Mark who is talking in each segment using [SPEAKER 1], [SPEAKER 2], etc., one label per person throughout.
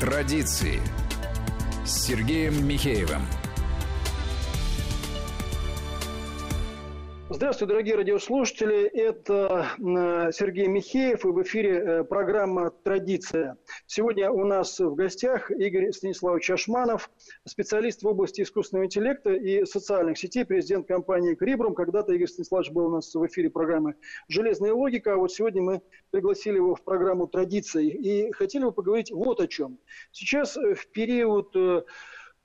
[SPEAKER 1] Традиции с Сергеем Михеевым.
[SPEAKER 2] Здравствуйте, дорогие радиослушатели. Это э, Сергей Михеев и в эфире э, программа «Традиция». Сегодня у нас в гостях Игорь Станиславович Ашманов, специалист в области искусственного интеллекта и социальных сетей, президент компании «Крибрум». Когда-то Игорь Станиславович был у нас в эфире программы «Железная логика», а вот сегодня мы пригласили его в программу «Традиция» и хотели бы поговорить вот о чем. Сейчас э, в период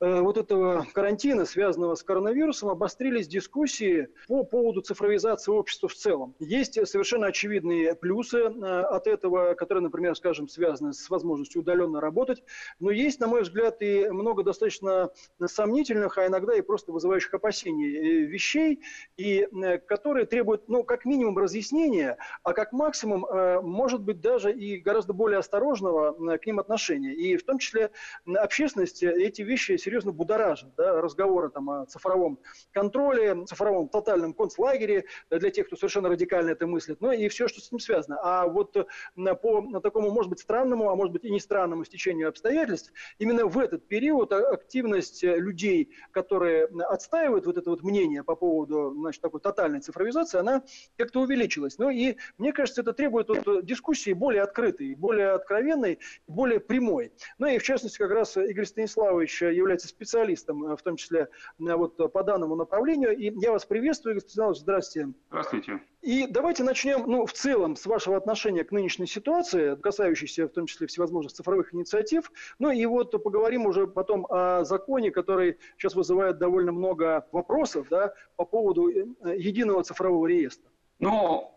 [SPEAKER 2] вот этого карантина, связанного с коронавирусом, обострились дискуссии по поводу цифровизации общества в целом. Есть совершенно очевидные плюсы э, от этого, которые, например, скажем, связаны с возможностью удаленно работать, но есть, на мой взгляд, и много достаточно сомнительных, а иногда и просто вызывающих опасений э, вещей, и которые требуют, ну, как минимум разъяснения, а как максимум, может быть, даже и гораздо более осторожного к ним отношения. И в том числе общественность эти вещи серьезно будоражит. Да, разговоры там, о цифровом контроле, цифровом тотальном концлагере для тех, кто совершенно радикально это мыслит, ну и все, что с ним связано. А вот по такому, может быть, странному, а может быть и не странному стечению обстоятельств, именно в этот период активность людей, которые отстаивают вот это вот мнение по поводу значит, такой тотальной цифровизации, она как-то увеличилась. Ну и мне кажется, это требует вот дискуссии более открытой, более откровенной, более прямой. Ну и в частности, как раз Игорь Станиславович является является специалистом, э, в том числе э, вот по данному направлению. И я вас приветствую, господин Иванович, здравствуйте.
[SPEAKER 3] Здравствуйте.
[SPEAKER 2] И давайте начнем, ну, в целом, с вашего отношения к нынешней ситуации, касающейся в том числе всевозможных цифровых инициатив. Ну и вот поговорим уже потом о законе, который сейчас вызывает довольно много вопросов, да, по поводу э, единого цифрового реестра.
[SPEAKER 3] Ну,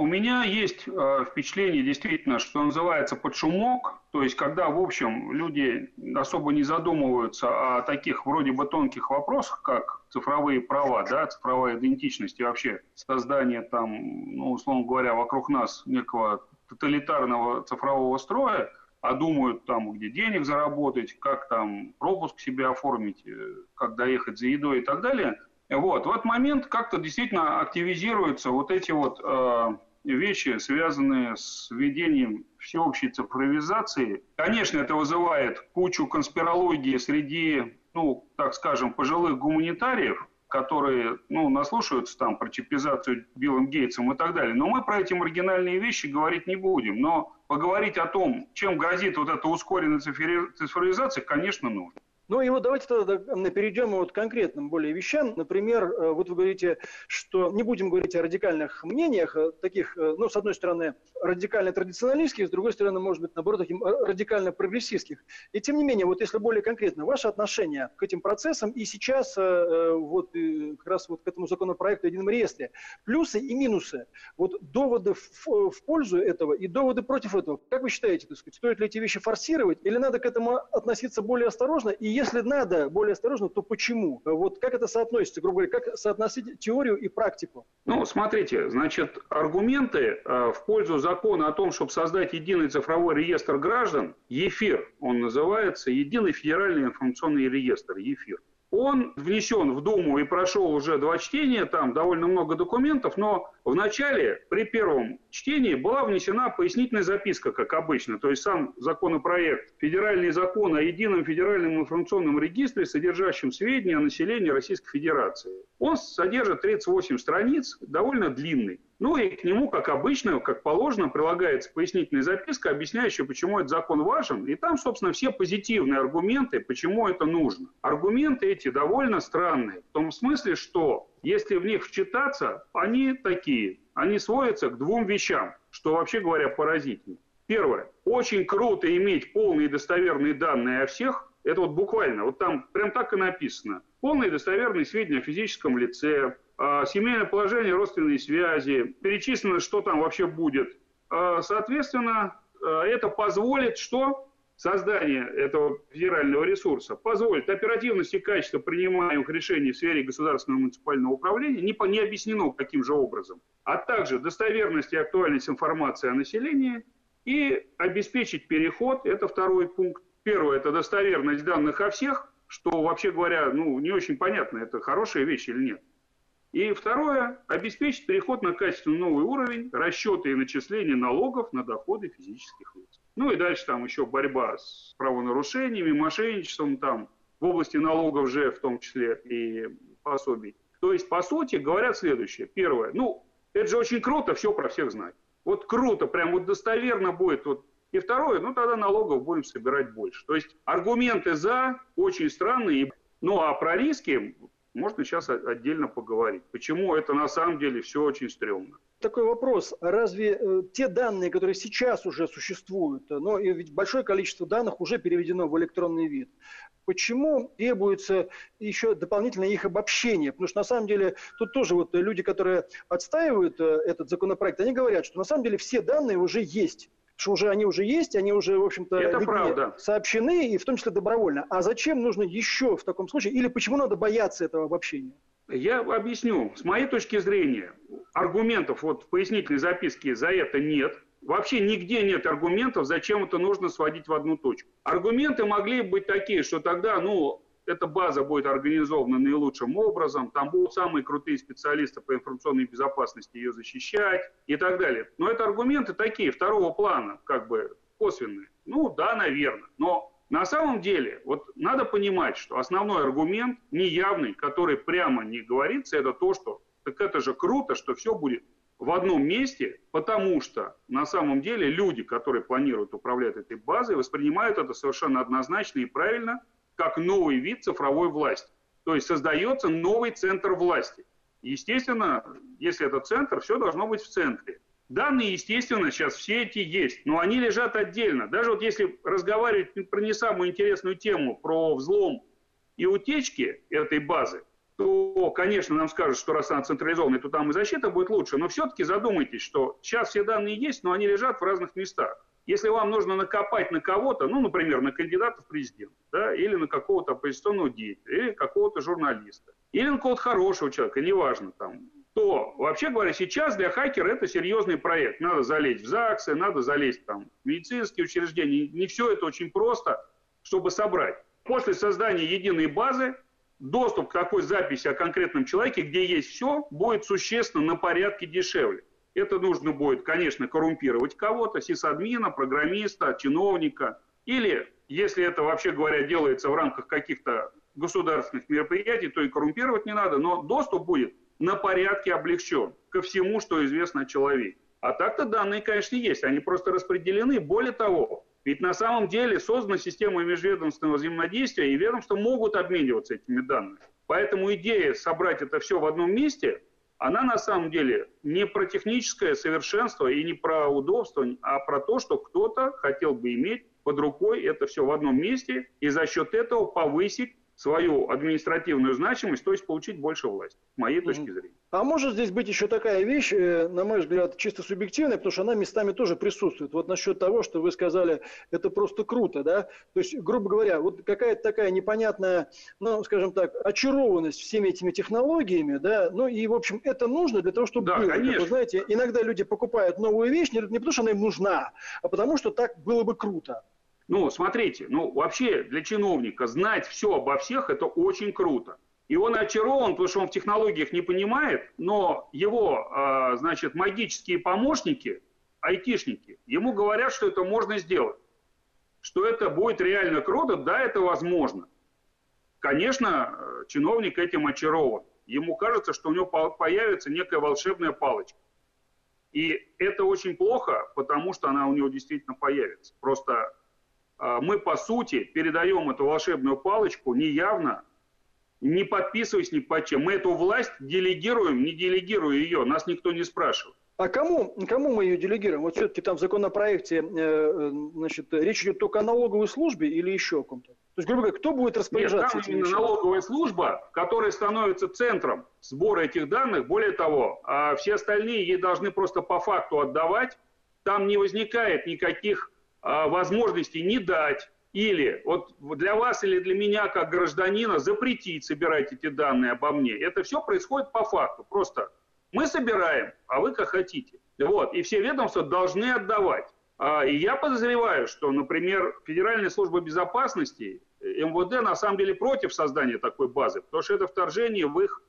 [SPEAKER 3] у меня есть впечатление действительно, что называется под шумок, то есть когда, в общем, люди особо не задумываются о таких вроде бы тонких вопросах, как цифровые права, да, цифровая идентичность и вообще создание там, ну, условно говоря, вокруг нас некого тоталитарного цифрового строя, а думают там, где денег заработать, как там пропуск себе оформить, как доехать за едой и так далее – вот, в этот момент как-то действительно активизируются вот эти вот э, вещи, связанные с введением всеобщей цифровизации. Конечно, это вызывает кучу конспирологии среди, ну, так скажем, пожилых гуманитариев, которые, ну, наслушаются там про чипизацию Биллом Гейтсом и так далее. Но мы про эти маргинальные вещи говорить не будем. Но поговорить о том, чем грозит вот эта ускоренная цифровизация, конечно, нужно.
[SPEAKER 2] Ну и вот давайте тогда перейдем вот к конкретным более вещам. Например, э, вот вы говорите, что не будем говорить о радикальных мнениях, э, таких, э, ну, с одной стороны, радикально традиционалистских, с другой стороны, может быть, наоборот, таким радикально прогрессистских. И тем не менее, вот если более конкретно, ваше отношение к этим процессам и сейчас вот как раз вот к этому законопроекту о едином реестре, плюсы и минусы, вот доводы в, в пользу этого и доводы против этого, как вы считаете, так сказать, стоит ли эти вещи форсировать или надо к этому относиться более осторожно и если надо более осторожно, то почему? Вот как это соотносится, грубо говоря, как соотносить теорию и практику?
[SPEAKER 3] Ну, смотрите, значит, аргументы э, в пользу закона о том, чтобы создать единый цифровой реестр граждан, ЕФИР, он называется, Единый федеральный информационный реестр, ЕФИР. Он внесен в Думу и прошел уже два чтения, там довольно много документов, но в начале, при первом чтении, была внесена пояснительная записка, как обычно. То есть сам законопроект, федеральный закон о едином федеральном информационном регистре, содержащем сведения о населении Российской Федерации. Он содержит 38 страниц, довольно длинный. Ну и к нему, как обычно, как положено, прилагается пояснительная записка, объясняющая, почему этот закон важен. И там, собственно, все позитивные аргументы, почему это нужно. Аргументы эти довольно странные. В том смысле, что если в них вчитаться, они такие. Они сводятся к двум вещам, что вообще говоря поразительно. Первое. Очень круто иметь полные достоверные данные о всех. Это вот буквально, вот там прям так и написано. Полные достоверные сведения о физическом лице, семейное положение, родственные связи, перечислено, что там вообще будет. А, соответственно, а, это позволит что? Создание этого федерального ресурса позволит оперативность и качество принимаемых решений в сфере государственного муниципального управления, не, не объяснено каким же образом, а также достоверность и актуальность информации о населении и обеспечить переход, это второй пункт. Первое – это достоверность данных о всех, что, вообще говоря, ну, не очень понятно, это хорошая вещь или нет. И второе, обеспечить переход на качественно новый уровень расчета и начисления налогов на доходы физических лиц. Ну и дальше там еще борьба с правонарушениями, мошенничеством там в области налогов же в том числе и пособий. То есть, по сути, говорят следующее. Первое, ну, это же очень круто все про всех знать. Вот круто, прям вот достоверно будет. Вот. И второе, ну тогда налогов будем собирать больше. То есть аргументы за очень странные. Ну а про риски можно сейчас отдельно поговорить. Почему это на самом деле все очень стрёмно.
[SPEAKER 2] Такой вопрос. Разве э, те данные, которые сейчас уже существуют, э, но ведь большое количество данных уже переведено в электронный вид, почему требуется еще дополнительно их обобщение? Потому что на самом деле тут тоже вот люди, которые отстаивают э, этот законопроект, они говорят, что на самом деле все данные уже есть что уже они уже есть, они уже, в общем-то, сообщены, и в том числе добровольно. А зачем нужно еще в таком случае, или почему надо бояться этого обобщения?
[SPEAKER 3] Я объясню. С моей точки зрения, аргументов вот в пояснительной записке за это нет. Вообще нигде нет аргументов, зачем это нужно сводить в одну точку. Аргументы могли быть такие, что тогда, ну, эта база будет организована наилучшим образом, там будут самые крутые специалисты по информационной безопасности ее защищать и так далее. Но это аргументы такие, второго плана, как бы косвенные. Ну да, наверное. Но на самом деле, вот надо понимать, что основной аргумент, неявный, который прямо не говорится, это то, что так это же круто, что все будет в одном месте, потому что на самом деле люди, которые планируют управлять этой базой, воспринимают это совершенно однозначно и правильно, как новый вид цифровой власти. То есть создается новый центр власти. Естественно, если это центр, все должно быть в центре. Данные, естественно, сейчас все эти есть, но они лежат отдельно. Даже вот если разговаривать про не самую интересную тему, про взлом и утечки этой базы, то, конечно, нам скажут, что раз она централизованная, то там и защита будет лучше. Но все-таки задумайтесь, что сейчас все данные есть, но они лежат в разных местах. Если вам нужно накопать на кого-то, ну, например, на кандидата в президент, да, или на какого-то оппозиционного деятеля, или какого-то журналиста, или на какого-то хорошего человека, неважно там, то, вообще говоря, сейчас для хакера это серьезный проект. Надо залезть в ЗАГСы, надо залезть там, в медицинские учреждения. Не все это очень просто, чтобы собрать. После создания единой базы доступ к такой записи о конкретном человеке, где есть все, будет существенно на порядке дешевле. Это нужно будет, конечно, коррумпировать кого-то, сисадмина, программиста, чиновника. Или, если это, вообще говоря, делается в рамках каких-то государственных мероприятий, то и коррумпировать не надо, но доступ будет на порядке облегчен ко всему, что известно о человеке. А так-то данные, конечно, есть, они просто распределены. Более того, ведь на самом деле создана система межведомственного взаимодействия, и ведомства могут обмениваться этими данными. Поэтому идея собрать это все в одном месте, она на самом деле не про техническое совершенство и не про удобство, а про то, что кто-то хотел бы иметь под рукой это все в одном месте и за счет этого повысить свою административную значимость, то есть получить больше власти, с моей точки зрения.
[SPEAKER 2] А может здесь быть еще такая вещь, э, на мой взгляд, чисто субъективная, потому что она местами тоже присутствует. Вот насчет того, что вы сказали, это просто круто, да? То есть, грубо говоря, вот какая-то такая непонятная, ну, скажем так, очарованность всеми этими технологиями, да? Ну и, в общем, это нужно для того, чтобы
[SPEAKER 3] да,
[SPEAKER 2] было.
[SPEAKER 3] Конечно.
[SPEAKER 2] Вы знаете, иногда люди покупают новую вещь не, не потому, что она им нужна, а потому, что так было бы круто.
[SPEAKER 3] Ну, смотрите, ну вообще для чиновника знать все обо всех это очень круто. И он очарован, потому что он в технологиях не понимает, но его, а, значит, магические помощники, айтишники, ему говорят, что это можно сделать. Что это будет реально круто, да, это возможно. Конечно, чиновник этим очарован. Ему кажется, что у него появится некая волшебная палочка. И это очень плохо, потому что она у него действительно появится. Просто мы, по сути, передаем эту волшебную палочку неявно, не подписываясь ни под чем. Мы эту власть делегируем, не делегируя ее, нас никто не спрашивает.
[SPEAKER 2] А кому, кому мы ее делегируем? Вот все-таки там в законопроекте э, значит, речь идет только о налоговой службе или еще о ком-то? То есть, грубо говоря, кто будет распоряжаться
[SPEAKER 3] Нет, там именно налоговая служба, которая становится центром сбора этих данных. Более того, а все остальные ей должны просто по факту отдавать. Там не возникает никаких а, возможности не дать или вот для вас или для меня как гражданина запретить собирать эти данные обо мне. Это все происходит по факту. Просто мы собираем, а вы как хотите. Вот. И все ведомства должны отдавать. А, и я подозреваю, что, например, Федеральная служба безопасности, МВД на самом деле против создания такой базы, потому что это вторжение в их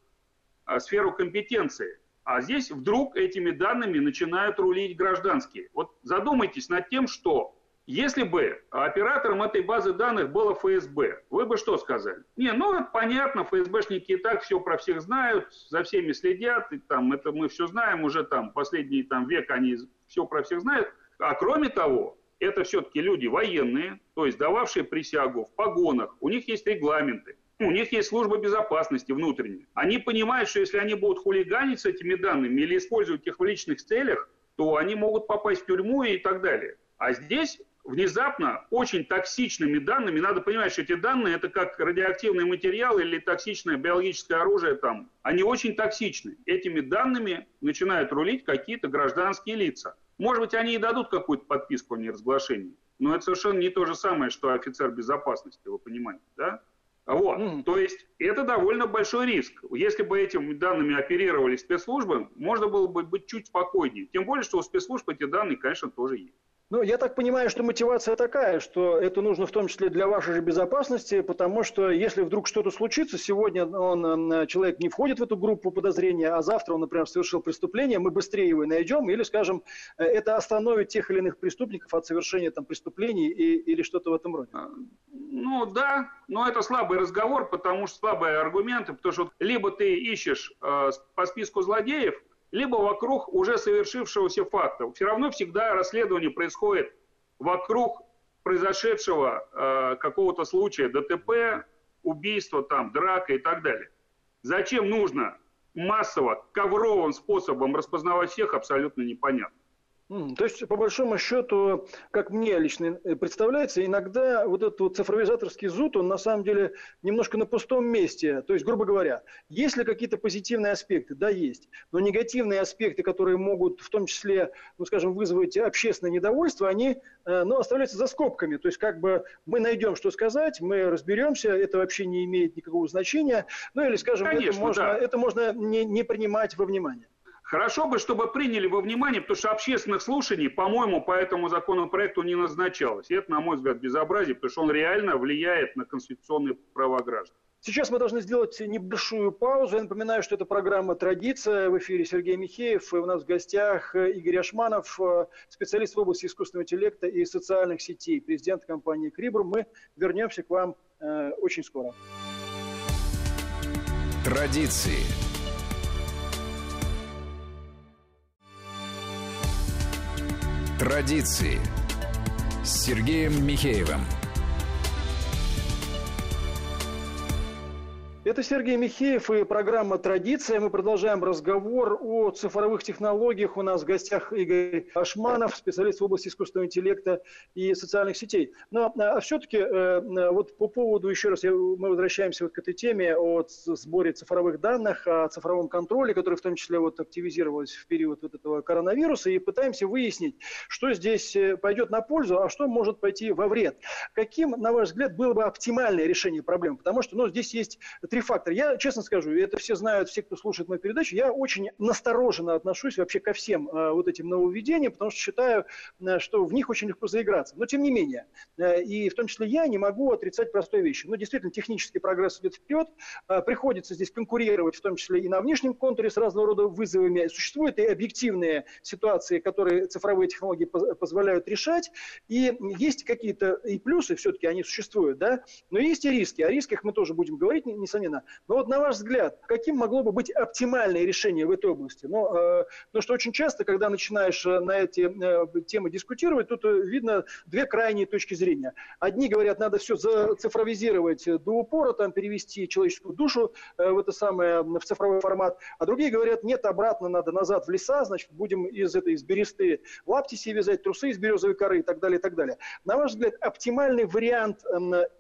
[SPEAKER 3] а, сферу компетенции. А здесь вдруг этими данными начинают рулить гражданские. Вот задумайтесь над тем, что Если бы оператором этой базы данных было ФСБ, вы бы что сказали? Не, ну это понятно, ФСБшники и так все про всех знают, за всеми следят, и там это мы все знаем, уже там последний там век они все про всех знают. А кроме того, это все-таки люди военные, то есть дававшие присягу в погонах, у них есть регламенты, у них есть служба безопасности внутренняя. Они понимают, что если они будут хулиганить с этими данными или использовать их в личных целях, то они могут попасть в тюрьму и так далее. А здесь внезапно очень токсичными данными. Надо понимать, что эти данные это как радиоактивный материал или токсичное биологическое оружие там. Они очень токсичны. Этими данными начинают рулить какие-то гражданские лица. Может быть, они и дадут какую-то подписку о неразглашении. Но это совершенно не то же самое, что офицер безопасности, вы понимаете, да? Вот. Mm. То есть это довольно большой риск. Если бы этими данными оперировали спецслужбы, можно было бы быть чуть спокойнее. Тем более, что у спецслужб эти данные, конечно, тоже есть.
[SPEAKER 2] Ну, я так понимаю, что мотивация такая, что это нужно в том числе для вашей же безопасности, потому что если вдруг что-то случится, сегодня он, человек не входит в эту группу подозрения, а завтра он, например, совершил преступление, мы быстрее его найдем, или, скажем, это остановит тех или иных преступников от совершения там, преступлений и, или что-то в этом роде. А,
[SPEAKER 3] ну да, но это слабый разговор, потому что слабые аргументы, потому что либо ты ищешь э, по списку злодеев, либо вокруг уже совершившегося факта. Все равно всегда расследование происходит вокруг произошедшего э, какого-то случая, ДТП, убийства, там, драка и так далее. Зачем нужно массово, ковровым способом распознавать всех, абсолютно непонятно.
[SPEAKER 2] То есть, по большому счету, как мне лично э, представляется, иногда вот этот вот цифровизаторский зуд, он на самом деле немножко на пустом месте. То есть, грубо говоря, есть ли какие-то позитивные аспекты? Да, есть. Но негативные аспекты, которые могут в том числе, ну, скажем, вызвать общественное недовольство, они э, ну, оставляются за скобками. То есть, как бы мы найдем, что сказать, мы разберемся, это вообще не имеет никакого значения. Ну, или, скажем, Конечно, это можно, да. это можно не, не принимать во внимание.
[SPEAKER 3] Хорошо бы, чтобы приняли во внимание, потому что общественных слушаний, по-моему, по этому законопроекту не назначалось. И это, на мой взгляд, безобразие, потому что он реально влияет на конституционные права граждан.
[SPEAKER 2] Сейчас мы должны сделать небольшую паузу. Я напоминаю, что это программа «Традиция». В эфире Сергей Михеев. И у нас в гостях Игорь Ашманов, специалист в области искусственного интеллекта и социальных сетей, президент компании «Крибру». Мы вернемся к вам э, очень скоро.
[SPEAKER 1] Традиции. Традиции с Сергеем Михеевым.
[SPEAKER 2] Это Сергей Михеев и программа «Традиция». Мы продолжаем разговор о цифровых технологиях. У нас в гостях Игорь Ашманов, специалист в области искусственного интеллекта и социальных сетей. Но а все-таки э, вот по поводу, еще раз, мы возвращаемся вот к этой теме о сборе цифровых данных, о цифровом контроле, который в том числе вот активизировалось в период вот этого коронавируса, и пытаемся выяснить, что здесь э, пойдет на пользу, а что может пойти во вред. Каким, на ваш взгляд, было бы оптимальное решение проблемы? Потому что ну, здесь есть три три фактора. Я честно скажу, это все знают, все, кто слушает мою передачу, я очень настороженно отношусь вообще ко всем э, вот этим нововведениям, потому что считаю, э, что в них очень легко заиграться. Но тем не менее, э, и в том числе я не могу отрицать простой вещи. Но действительно, технический прогресс идет вперед, э, приходится здесь конкурировать, в том числе и на внешнем контуре с разного рода вызовами. Существуют и объективные ситуации, которые цифровые технологии позволяют решать, и есть какие-то и плюсы, все-таки они существуют, да, но есть и риски. О рисках мы тоже будем говорить, несомненно Путина. Но вот на ваш взгляд, каким могло бы быть оптимальное решение в этой области? Ну, э, потому что очень часто, когда начинаешь э, на эти э, темы дискутировать, тут видно две крайние точки зрения. Одни говорят, надо все зацифровизировать до упора, там, перевести человеческую душу в это самое, в цифровой формат, а другие говорят, нет, обратно надо назад в леса, значит, будем из этой, из бересты лапти себе вязать, трусы из березовой коры и так далее, и так далее. На ваш взгляд, оптимальный вариант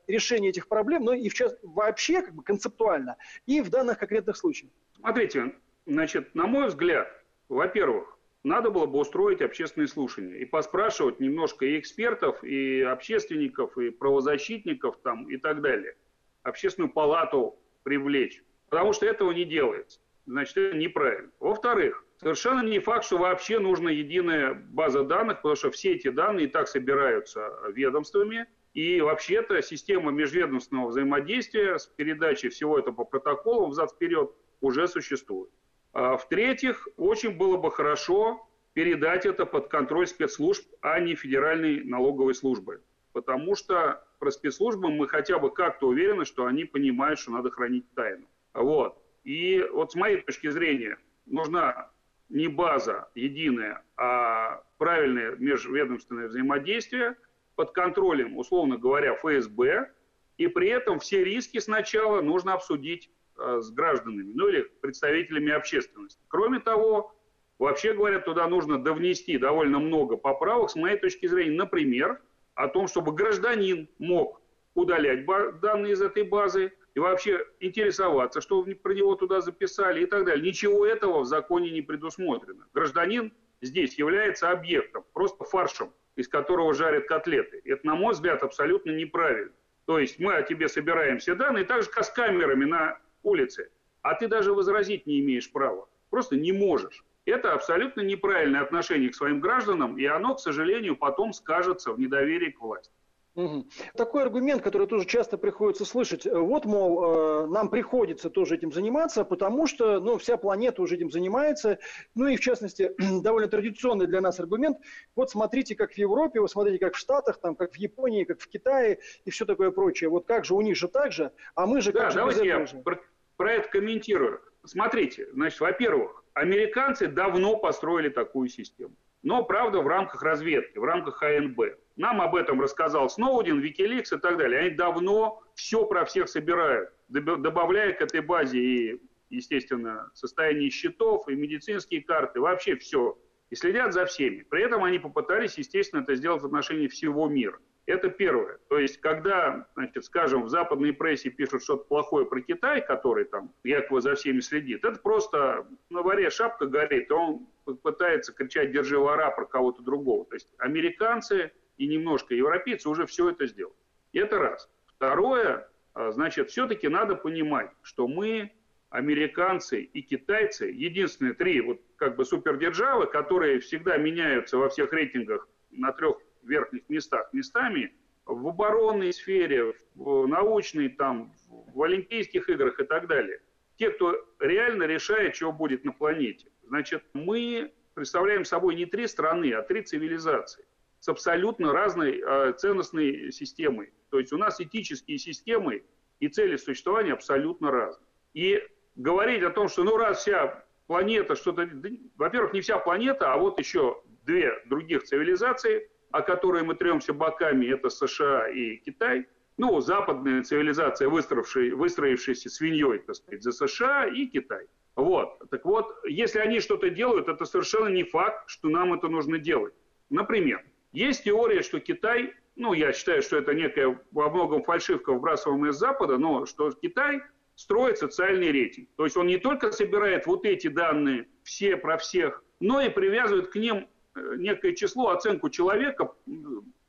[SPEAKER 2] решения этих проблем, ну и в част... вообще как бы концептуально концептуально и в данных конкретных случаях?
[SPEAKER 3] Смотрите, значит, на мой взгляд, во-первых, надо было бы устроить общественные слушания и поспрашивать немножко и экспертов, и общественников, и правозащитников там, и так далее. Общественную палату привлечь. Потому что этого не делается. Значит, это неправильно. Во-вторых, совершенно не факт, что вообще нужна единая база данных, потому что все эти данные и так собираются ведомствами, и вообще-то система межведомственного взаимодействия с передачей всего этого по протоколу взад-вперед уже существует. А, в-третьих, очень было бы хорошо передать это под контроль спецслужб, а не федеральной налоговой службы. Потому что про спецслужбы мы хотя бы как-то уверены, что они понимают, что надо хранить тайну. Вот. И вот с моей точки зрения нужна не база единая, а правильное межведомственное взаимодействие под контролем, условно говоря, ФСБ, и при этом все риски сначала нужно обсудить э, с гражданами, ну или представителями общественности. Кроме того, вообще говоря, туда нужно довнести довольно много поправок, с моей точки зрения, например, о том, чтобы гражданин мог удалять данные из этой базы и вообще интересоваться, что про него туда записали и так далее. Ничего этого в законе не предусмотрено. Гражданин здесь является объектом, просто фаршем, из которого жарят котлеты. Это, на мой взгляд, абсолютно неправильно. То есть мы о тебе собираем все данные, так же, как с камерами на улице. А ты даже возразить не имеешь права. Просто не можешь. Это абсолютно неправильное отношение к своим гражданам, и оно, к сожалению, потом скажется в недоверии к власти.
[SPEAKER 2] Угу. Такой аргумент, который тоже часто приходится слышать, э, вот, мол, э, нам приходится тоже этим заниматься, потому что, ну, вся планета уже этим занимается, ну и, в частности, довольно традиционный для нас аргумент, вот смотрите, как в Европе, вы смотрите, как в Штатах, там, как в Японии, как в Китае и все такое прочее, вот как же у них же так же, а мы же
[SPEAKER 3] да,
[SPEAKER 2] как же
[SPEAKER 3] давайте я же? Про, про это комментирую. Смотрите, значит, во-первых, американцы давно построили такую систему, но, правда, в рамках разведки, в рамках АНБ. Нам об этом рассказал Сноуден, Викиликс и так далее. Они давно все про всех собирают, добавляя к этой базе и, естественно, состояние счетов, и медицинские карты, вообще все. И следят за всеми. При этом они попытались, естественно, это сделать в отношении всего мира. Это первое. То есть, когда, значит, скажем, в западной прессе пишут что-то плохое про Китай, который там якобы за всеми следит, это просто на варе шапка горит, он пытается кричать «держи вора» про кого-то другого. То есть, американцы и немножко европейцы уже все это сделали. Это раз. Второе, а, значит, все-таки надо понимать, что мы, американцы и китайцы, единственные три вот как бы супердержавы, которые всегда меняются во всех рейтингах на трех верхних местах местами, в оборонной сфере, в научной, там, в олимпийских играх и так далее. Те, кто реально решает, что будет на планете. Значит, мы представляем собой не три страны, а три цивилизации с абсолютно разной э, ценностной системой. То есть у нас этические системы и цели существования абсолютно разные. И говорить о том, что ну раз вся планета что-то... Во-первых, не вся планета, а вот еще две других цивилизации, о которой мы тремся боками, это США и Китай. Ну, западная цивилизация, выстроившая, выстроившаяся свиньей, так сказать, за США и Китай. Вот. Так вот, если они что-то делают, это совершенно не факт, что нам это нужно делать. Например, есть теория, что Китай, ну, я считаю, что это некая во многом фальшивка, вбрасываемая с Запада, но что Китай строит социальный рейтинг. То есть он не только собирает вот эти данные все про всех, но и привязывает к ним э, некое число, оценку человека,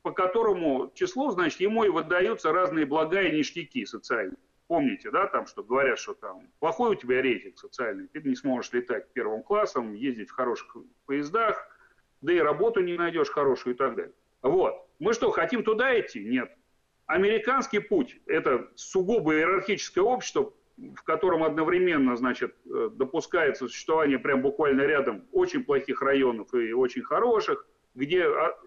[SPEAKER 3] по которому числу, значит, ему и выдаются разные блага и ништяки социальные. Помните, да, там, что говорят, что там плохой у тебя рейтинг социальный, ты не сможешь летать первым классом, ездить в хороших поездах, да и работу не найдешь хорошую и так далее. Вот. Мы что, хотим туда идти? Нет. Американский путь – это сугубо иерархическое общество, в котором одновременно, значит, э, допускается существование прям буквально рядом очень плохих районов и очень хороших, где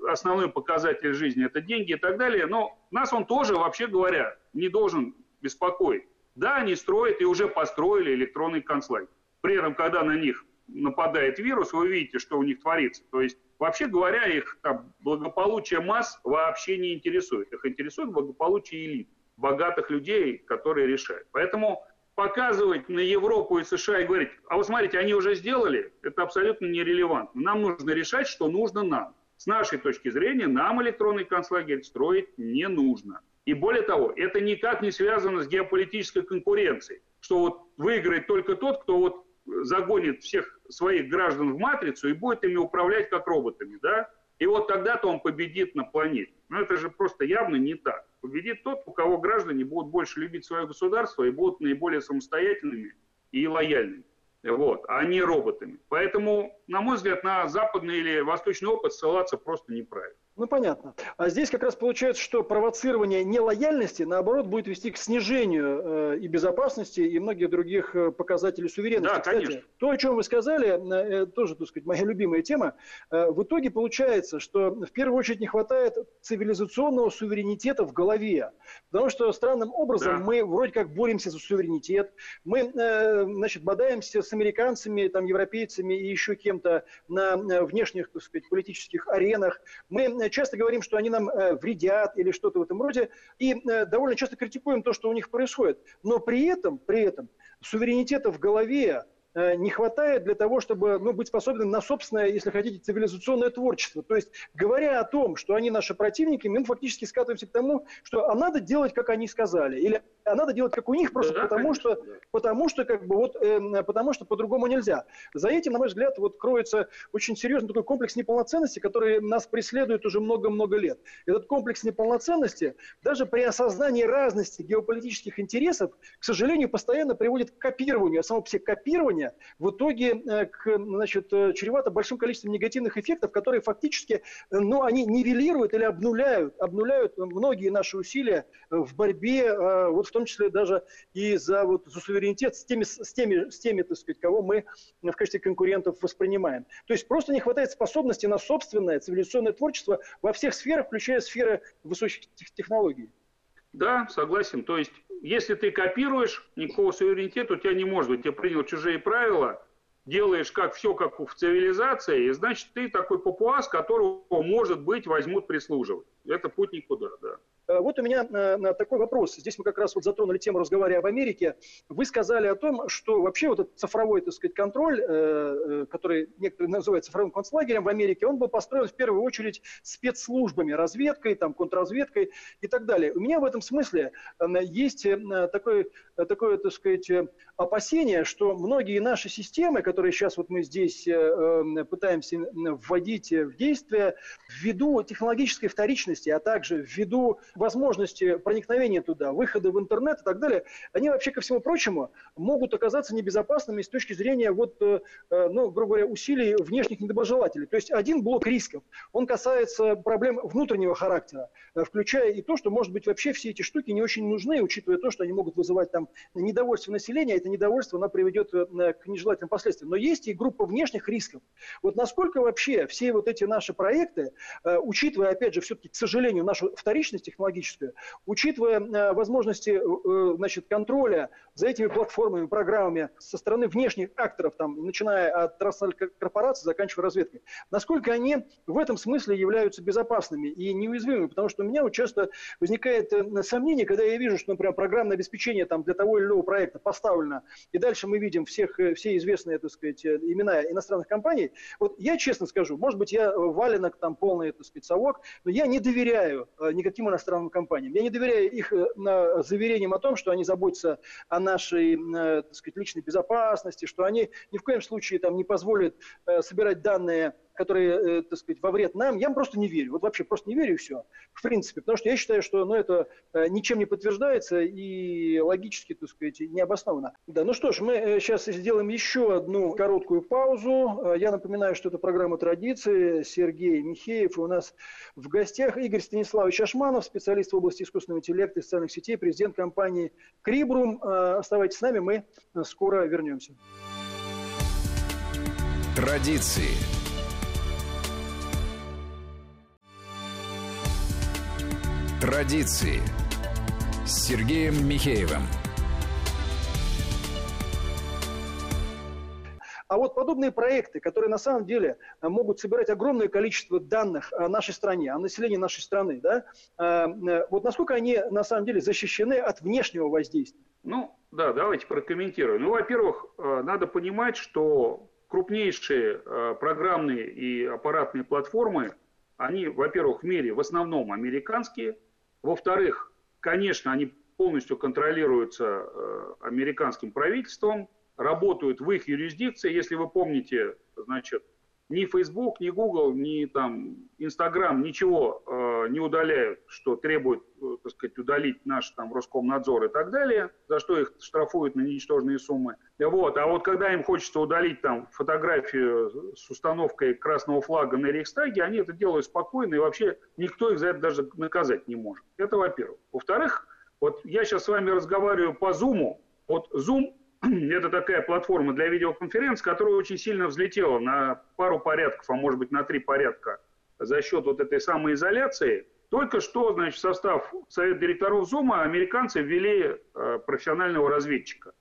[SPEAKER 3] основной показатель жизни – это деньги и так далее. Но нас он тоже, вообще говоря, не должен беспокоить. Да, они строят и уже построили электронный концлагерь. При этом, когда на них нападает вирус, вы видите, что у них творится. То есть, вообще говоря, их там, благополучие масс вообще не интересует. Их интересует благополучие элит, богатых людей, которые решают. Поэтому показывать на Европу и США и говорить, а вот смотрите, они уже сделали, это абсолютно нерелевантно. Нам нужно решать, что нужно нам. С нашей точки зрения, нам электронный концлагерь строить не нужно. И более того, это никак не связано с геополитической конкуренцией, что вот выиграет только тот, кто вот загонит всех своих граждан в матрицу и будет ими управлять как роботами, да? И вот тогда-то он победит на планете. Но это же просто явно не так. Победит тот, у кого граждане будут больше любить свое государство и будут наиболее самостоятельными и лояльными. Вот, а не роботами. Поэтому, на мой взгляд, на западный или восточный опыт ссылаться просто неправильно.
[SPEAKER 2] Ну, понятно. А здесь как раз получается, что провоцирование нелояльности, наоборот, будет вести к снижению э, и безопасности, и многих других э, показателей суверенности.
[SPEAKER 3] Да,
[SPEAKER 2] Кстати,
[SPEAKER 3] конечно.
[SPEAKER 2] то, о чем вы сказали, э, тоже, так сказать, моя любимая тема. Э, в итоге получается, что в первую очередь не хватает цивилизационного суверенитета в голове. Потому что странным образом да. мы вроде как боремся за суверенитет, мы, э, значит, бодаемся с американцами, там, европейцами и еще кем-то на э, внешних, так сказать, политических аренах. Мы Э, часто говорим, что они нам э, вредят или что-то в этом роде, и э, довольно часто критикуем то, что у них происходит. Но при этом, при этом суверенитета в голове, не хватает для того, чтобы ну, быть способным на собственное, если хотите, цивилизационное творчество. То есть, говоря о том, что они наши противники, мы фактически скатываемся к тому, что а надо делать, как они сказали. Или а надо делать как у них, просто да, потому, конечно, что, да. потому что как бы вот, э, потому что по-другому нельзя. За этим, на мой взгляд, вот кроется очень серьезный такой комплекс неполноценности, который нас преследует уже много-много лет. Этот комплекс неполноценности даже при осознании разности геополитических интересов, к сожалению, постоянно приводит к копированию. А само все копирование в итоге э, значит, э, чревато большим количеством негативных эффектов, которые фактически, э, ну, они нивелируют или обнуляют, обнуляют многие наши усилия в борьбе вот в том числе даже и за, вот, за суверенитет с теми, с, теми, с теми, так сказать, кого мы в качестве конкурентов воспринимаем. То есть просто не хватает способности на собственное цивилизационное творчество во всех сферах, включая сферы высоких технологий.
[SPEAKER 3] Да, согласен. То есть, если ты копируешь, никакого суверенитета у тебя не может быть. Ты принял чужие правила, делаешь как все, как в цивилизации, и значит, ты такой папуас, которого, может быть, возьмут прислуживать. Это путь никуда, да.
[SPEAKER 2] Э, вот у меня э, такой вопрос. Здесь мы как раз вот затронули тему разговаривая об Америке. Вы сказали о том, что вообще вот этот цифровой, так сказать, контроль, э, который некоторые называют цифровым концлагерем в Америке, он был построен в первую очередь спецслужбами, разведкой, там, контрразведкой и так далее. У меня в этом смысле есть такой, такое, так сказать, опасение, что многие наши системы, которые сейчас вот мы здесь пытаемся вводить в действие, ввиду технологической вторичности, а также ввиду возможности проникновения туда, выхода в интернет и так далее, они вообще, ко всему прочему, могут оказаться небезопасными с точки зрения, вот, э, э, ну, грубо говоря, усилий внешних недоброжелателей. То есть один блок рисков, он касается проблем внутреннего характера, э, включая и то, что, может быть, вообще все эти штуки не очень нужны, учитывая то, что они могут вызывать там недовольство населения, это недовольство, оно приведет к нежелательным последствиям. Но есть и группа внешних рисков. Вот насколько вообще все вот эти наши проекты, учитывая, опять же, все-таки, к сожалению, нашу вторичность технологическую, учитывая э, возможности э, значит, контроля за этими платформами, программами со стороны внешних акторов, там, начиная от транснациональных корпораций, заканчивая разведкой, насколько они в этом смысле являются безопасными и неуязвимыми, потому что у меня вот часто возникает э, сомнение, когда я вижу, что, например, программное обеспечение там, для того или иного проекта поставлено, и дальше мы видим всех, все известные, так сказать, имена иностранных компаний, вот я честно скажу, может быть, я валенок там полный, так сказать, совок, но я не доверяю никаким иностранным компаниям. Я не доверяю их э, заверениям о том, что они заботятся о нашей э, так сказать, личной безопасности, что они ни в коем случае там, не позволят э, собирать данные которые, э, так сказать, во вред нам, я просто не верю. Вот вообще просто не верю и все. В принципе. Потому что я считаю, что ну, это э, ничем не подтверждается и логически, так сказать, не обосновано. Да, ну что ж, мы сейчас э, сделаем еще одну короткую паузу. Я напоминаю, что это программа «Традиции». Сергей Михеев. У нас в гостях Игорь Станиславович Ашманов, специалист в области искусственного интеллекта и социальных сетей, президент компании «Крибрум». Оставайтесь с нами, мы скоро вернемся.
[SPEAKER 1] Традиции. Традиции с Сергеем Михеевым.
[SPEAKER 2] А вот подобные проекты, которые на самом деле э, могут собирать огромное количество данных о нашей стране, о населении нашей страны, да, э, э, вот насколько они на самом деле защищены от внешнего воздействия?
[SPEAKER 3] Ну, да, давайте прокомментируем. Ну, во-первых, надо понимать, что крупнейшие программные и аппаратные платформы, они, во-первых, в мире в основном американские, во-вторых, конечно, они полностью контролируются э, американским правительством, работают в их юрисдикции. Если вы помните, значит, ни Facebook, ни Google, ни там Instagram ничего э, не удаляют, что требует, э, так сказать, удалить наш там Роскомнадзор и так далее, за что их штрафуют на ничтожные суммы. Вот. А вот когда им хочется удалить там фотографию с установкой красного флага на Рейхстаге, они это делают спокойно, и вообще никто их за это даже наказать не может. Это во-первых. Во-вторых, вот я сейчас с вами разговариваю по Zoom. Вот Zoom это такая платформа для видеоконференций, которая очень сильно взлетела на пару порядков, а может быть на три порядка за счет вот этой самой изоляции. Только что, значит, в состав совета директоров Зума американцы ввели э, профессионального разведчика.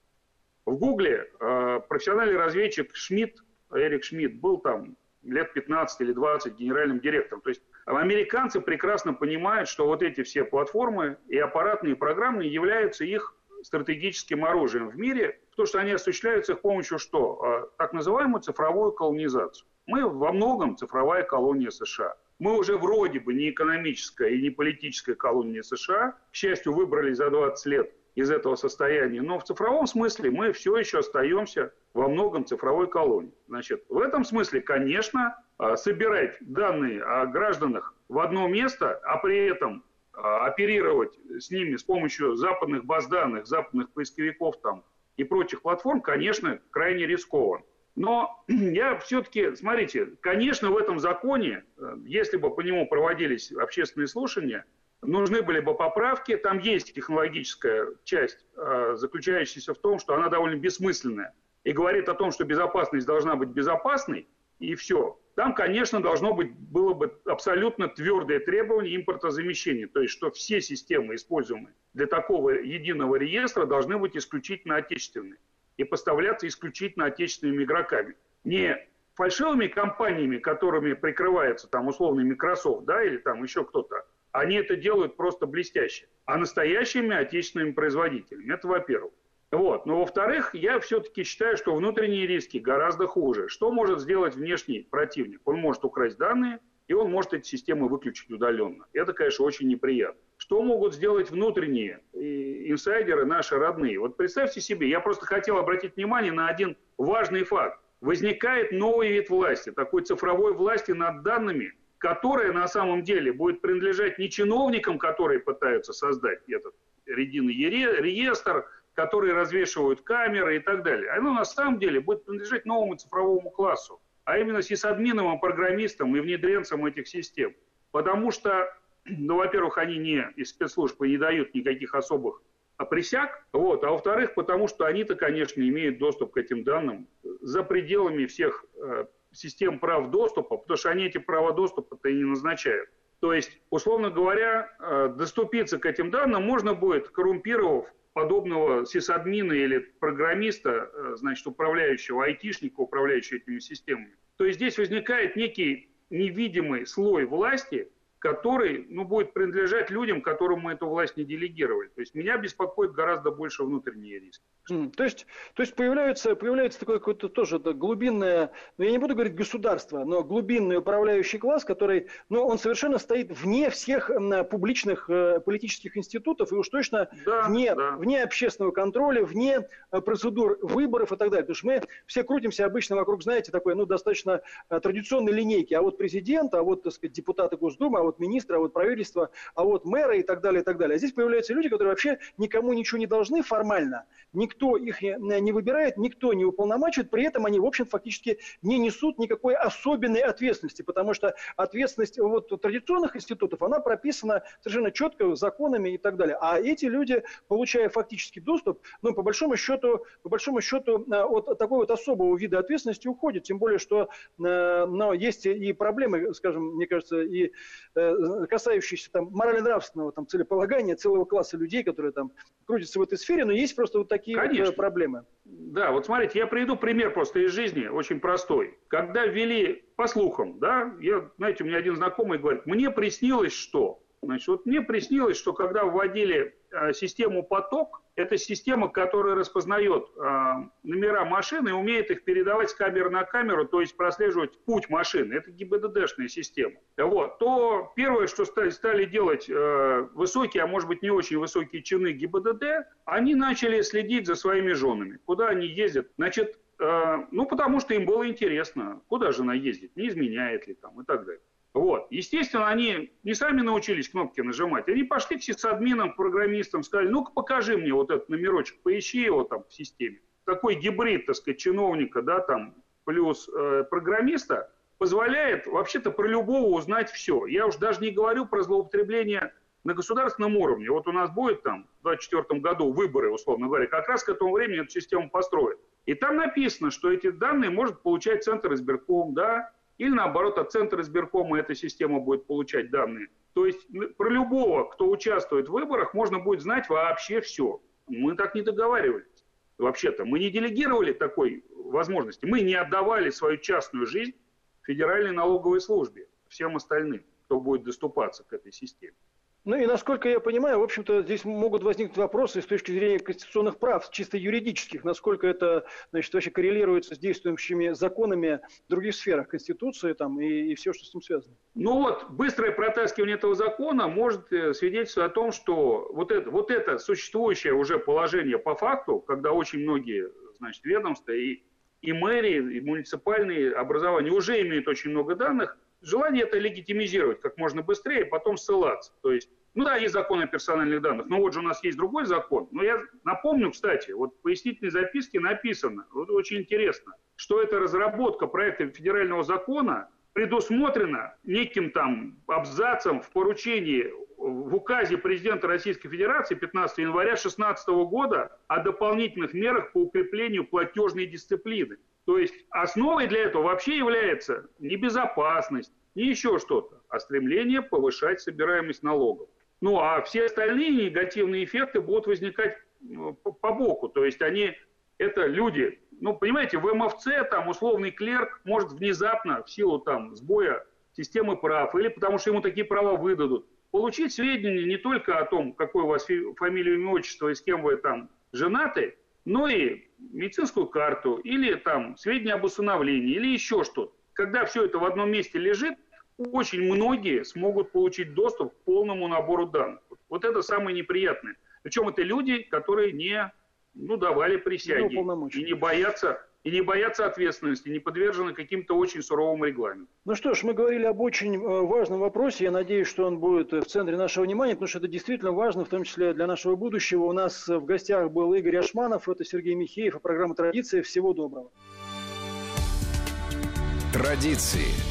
[SPEAKER 3] В Гугле э, профессиональный разведчик Шмидт, Эрик Шмидт, был там лет 15 или 20 генеральным директором. То есть американцы прекрасно понимают, что вот эти все платформы и аппаратные, и программные являются их стратегическим оружием в мире, то, что они осуществляют с помощью что? А, так называемую цифровую колонизацию. Мы во многом цифровая колония США. Мы уже вроде бы не экономическая и не политическая колония США. К счастью, выбрались за 20 лет из этого состояния. Но в цифровом смысле мы все еще остаемся во многом цифровой колонией. Значит, в этом смысле, конечно, а, собирать данные о гражданах в одно место, а при этом а, оперировать с ними с помощью западных баз данных, западных поисковиков там и прочих платформ, конечно, крайне рискован. Но я все-таки, смотрите, конечно, в этом законе, э, если бы по нему проводились общественные слушания, нужны были бы поправки. Там есть технологическая часть, э, заключающаяся в том, что она довольно бессмысленная и говорит о том, что безопасность должна быть безопасной, и все. Там, конечно, должно быть, было бы абсолютно твердое требование импортозамещения, то есть, что все системы, используемые для такого единого реестра, должны быть исключительно отечественные и поставляться исключительно отечественными игроками. Не фальшивыми компаниями, которыми прикрывается там условный Microsoft, да, или там еще кто-то, они это делают просто блестяще, а настоящими отечественными производителями. Это во-первых. Вот. Но во-вторых, я все-таки считаю, что внутренние риски гораздо хуже. Что может сделать внешний противник? Он может украсть данные, и он может эти системы выключить удаленно. Это, конечно, очень неприятно. Что могут сделать внутренние инсайдеры, наши родные? Вот представьте себе, я просто хотел обратить внимание на один важный факт. Возникает новый вид власти, такой цифровой власти над данными, которая на самом деле будет принадлежать не чиновникам, которые пытаются создать этот единый реестр, которые развешивают камеры и так далее. Оно на самом деле будет принадлежать новому цифровому классу, а именно сисадминам, программистам и внедренцам этих систем. Потому что, ну, во-первых, они не из спецслужб и не дают никаких особых присяг, вот, а во-вторых, потому что они-то, конечно, имеют доступ к этим данным за пределами всех э, систем прав доступа, потому что они эти права доступа-то и не назначают. То есть, условно говоря, э, доступиться к этим данным можно будет, коррумпировав подобного сисадмина или программиста, э, значит, управляющего, айтишника, управляющего этими системами. То есть здесь возникает некий невидимый слой власти, который ну, будет принадлежать людям, которым мы эту власть не делегировали. То есть меня беспокоит гораздо больше внутренние риски.
[SPEAKER 2] То есть, то есть появляется, появляется такое какое-то тоже глубинное, ну я не буду говорить государство, но глубинный управляющий класс, который, ну он совершенно стоит вне всех публичных э, политических институтов и уж точно да, вне, да. вне общественного контроля, вне э, процедур выборов и так далее. Потому что мы все крутимся обычно вокруг, знаете, такой, ну достаточно э, традиционной линейки. А вот президент, а вот, так сказать, депутаты Госдумы, а вот министры, а вот правительство, а вот мэры и так далее, и так далее. А здесь появляются люди, которые вообще никому ничего не должны формально, никто никто их не выбирает, никто не уполномачивает, при этом они, в общем, фактически не несут никакой особенной ответственности, потому что ответственность вот, традиционных институтов, она прописана совершенно четко законами и так далее. А эти люди, получая фактический доступ, ну, по большому счету, по большому счету э, от такой вот особого вида ответственности уходят, тем более, что э, но есть и проблемы, скажем, мне кажется, и э, касающиеся там морально-нравственного там, целеполагания целого класса людей, которые там крутятся в этой сфере, но есть просто вот такие Конечно. проблемы.
[SPEAKER 3] Да, вот смотрите, я приведу пример просто из жизни, очень простой. Когда ввели, по слухам, да, я, знаете, у меня один знакомый говорит, мне приснилось что? Значит, вот мне приснилось, что когда вводили систему поток, это система, которая распознает э, номера машины и умеет их передавать с камеры на камеру, то есть прослеживать путь машины. Это ГИБДДшная система. Вот. То первое, что стали, делать э, высокие, а может быть не очень высокие чины ГИБДД, они начали следить за своими женами, куда они ездят. Значит, э, ну, потому что им было интересно, куда жена ездит, не изменяет ли там и так далее. Вот. Естественно, они не сами научились кнопки нажимать. Они пошли к сисадминам, программистам, сказали, ну-ка покажи мне вот этот номерочек, поищи его там в системе. Такой гибрид, так сказать, чиновника, да, там, плюс э, программиста, позволяет вообще-то про любого узнать все. Я уж даже не говорю про злоупотребление на государственном уровне. Вот у нас будет там в 2024 году выборы, условно говоря, как раз к этому времени эту систему построят. И там написано, что эти данные может получать Центр избирком, да, или наоборот от Центра избиркома эта система будет получать данные. То есть про любого, кто участвует в выборах, можно будет знать вообще все. Мы так не договаривались. Вообще-то мы не делегировали такой возможности. Мы не отдавали свою частную жизнь Федеральной налоговой службе, всем остальным, кто будет доступаться к этой системе.
[SPEAKER 2] Ну и насколько я понимаю, в общем-то, здесь могут возникнуть вопросы с точки зрения конституционных прав, чисто юридических, насколько это значит, вообще коррелируется с действующими законами в других сферах Конституции там, и, и все, что с ним связано.
[SPEAKER 3] Ну вот, быстрое протаскивание этого закона может э, свидетельствовать о том, что вот это, вот это существующее уже положение по факту, когда очень многие значит, ведомства и, и мэрии, и муниципальные образования уже имеют очень много данных, желание это легитимизировать как можно быстрее, потом ссылаться. То есть, ну да, есть закон о персональных данных, но вот же у нас есть другой закон. Но я напомню, кстати, вот в пояснительной записке написано, вот очень интересно, что эта разработка проекта федерального закона предусмотрена неким там абзацем в поручении в указе президента Российской Федерации 15 января 2016 года о дополнительных мерах по укреплению платежной дисциплины. То есть основой для этого вообще является не безопасность, не еще что-то, а стремление повышать собираемость налогов. Ну а все остальные негативные эффекты будут возникать ну, по боку. То есть они, это люди, ну понимаете, в МФЦ там условный клерк может внезапно в силу там сбоя системы прав или потому что ему такие права выдадут, получить сведения не только о том, какое у вас фамилия, имя, отчество и с кем вы там женаты, но и медицинскую карту, или там сведения об усыновлении, или еще что-то. Когда все это в одном месте лежит, очень многие смогут получить доступ к полному набору данных. Вот это самое неприятное. Причем это люди, которые не ну, давали присяги и не боятся и не боятся ответственности, не подвержены каким-то очень суровым регламентам.
[SPEAKER 2] Ну что ж, мы говорили об очень э, важном вопросе. Я надеюсь, что он будет в центре нашего внимания, потому что это действительно важно, в том числе для нашего будущего. У нас в гостях был Игорь Ашманов, это Сергей Михеев, и программа «Традиции». Всего доброго.
[SPEAKER 1] Традиции.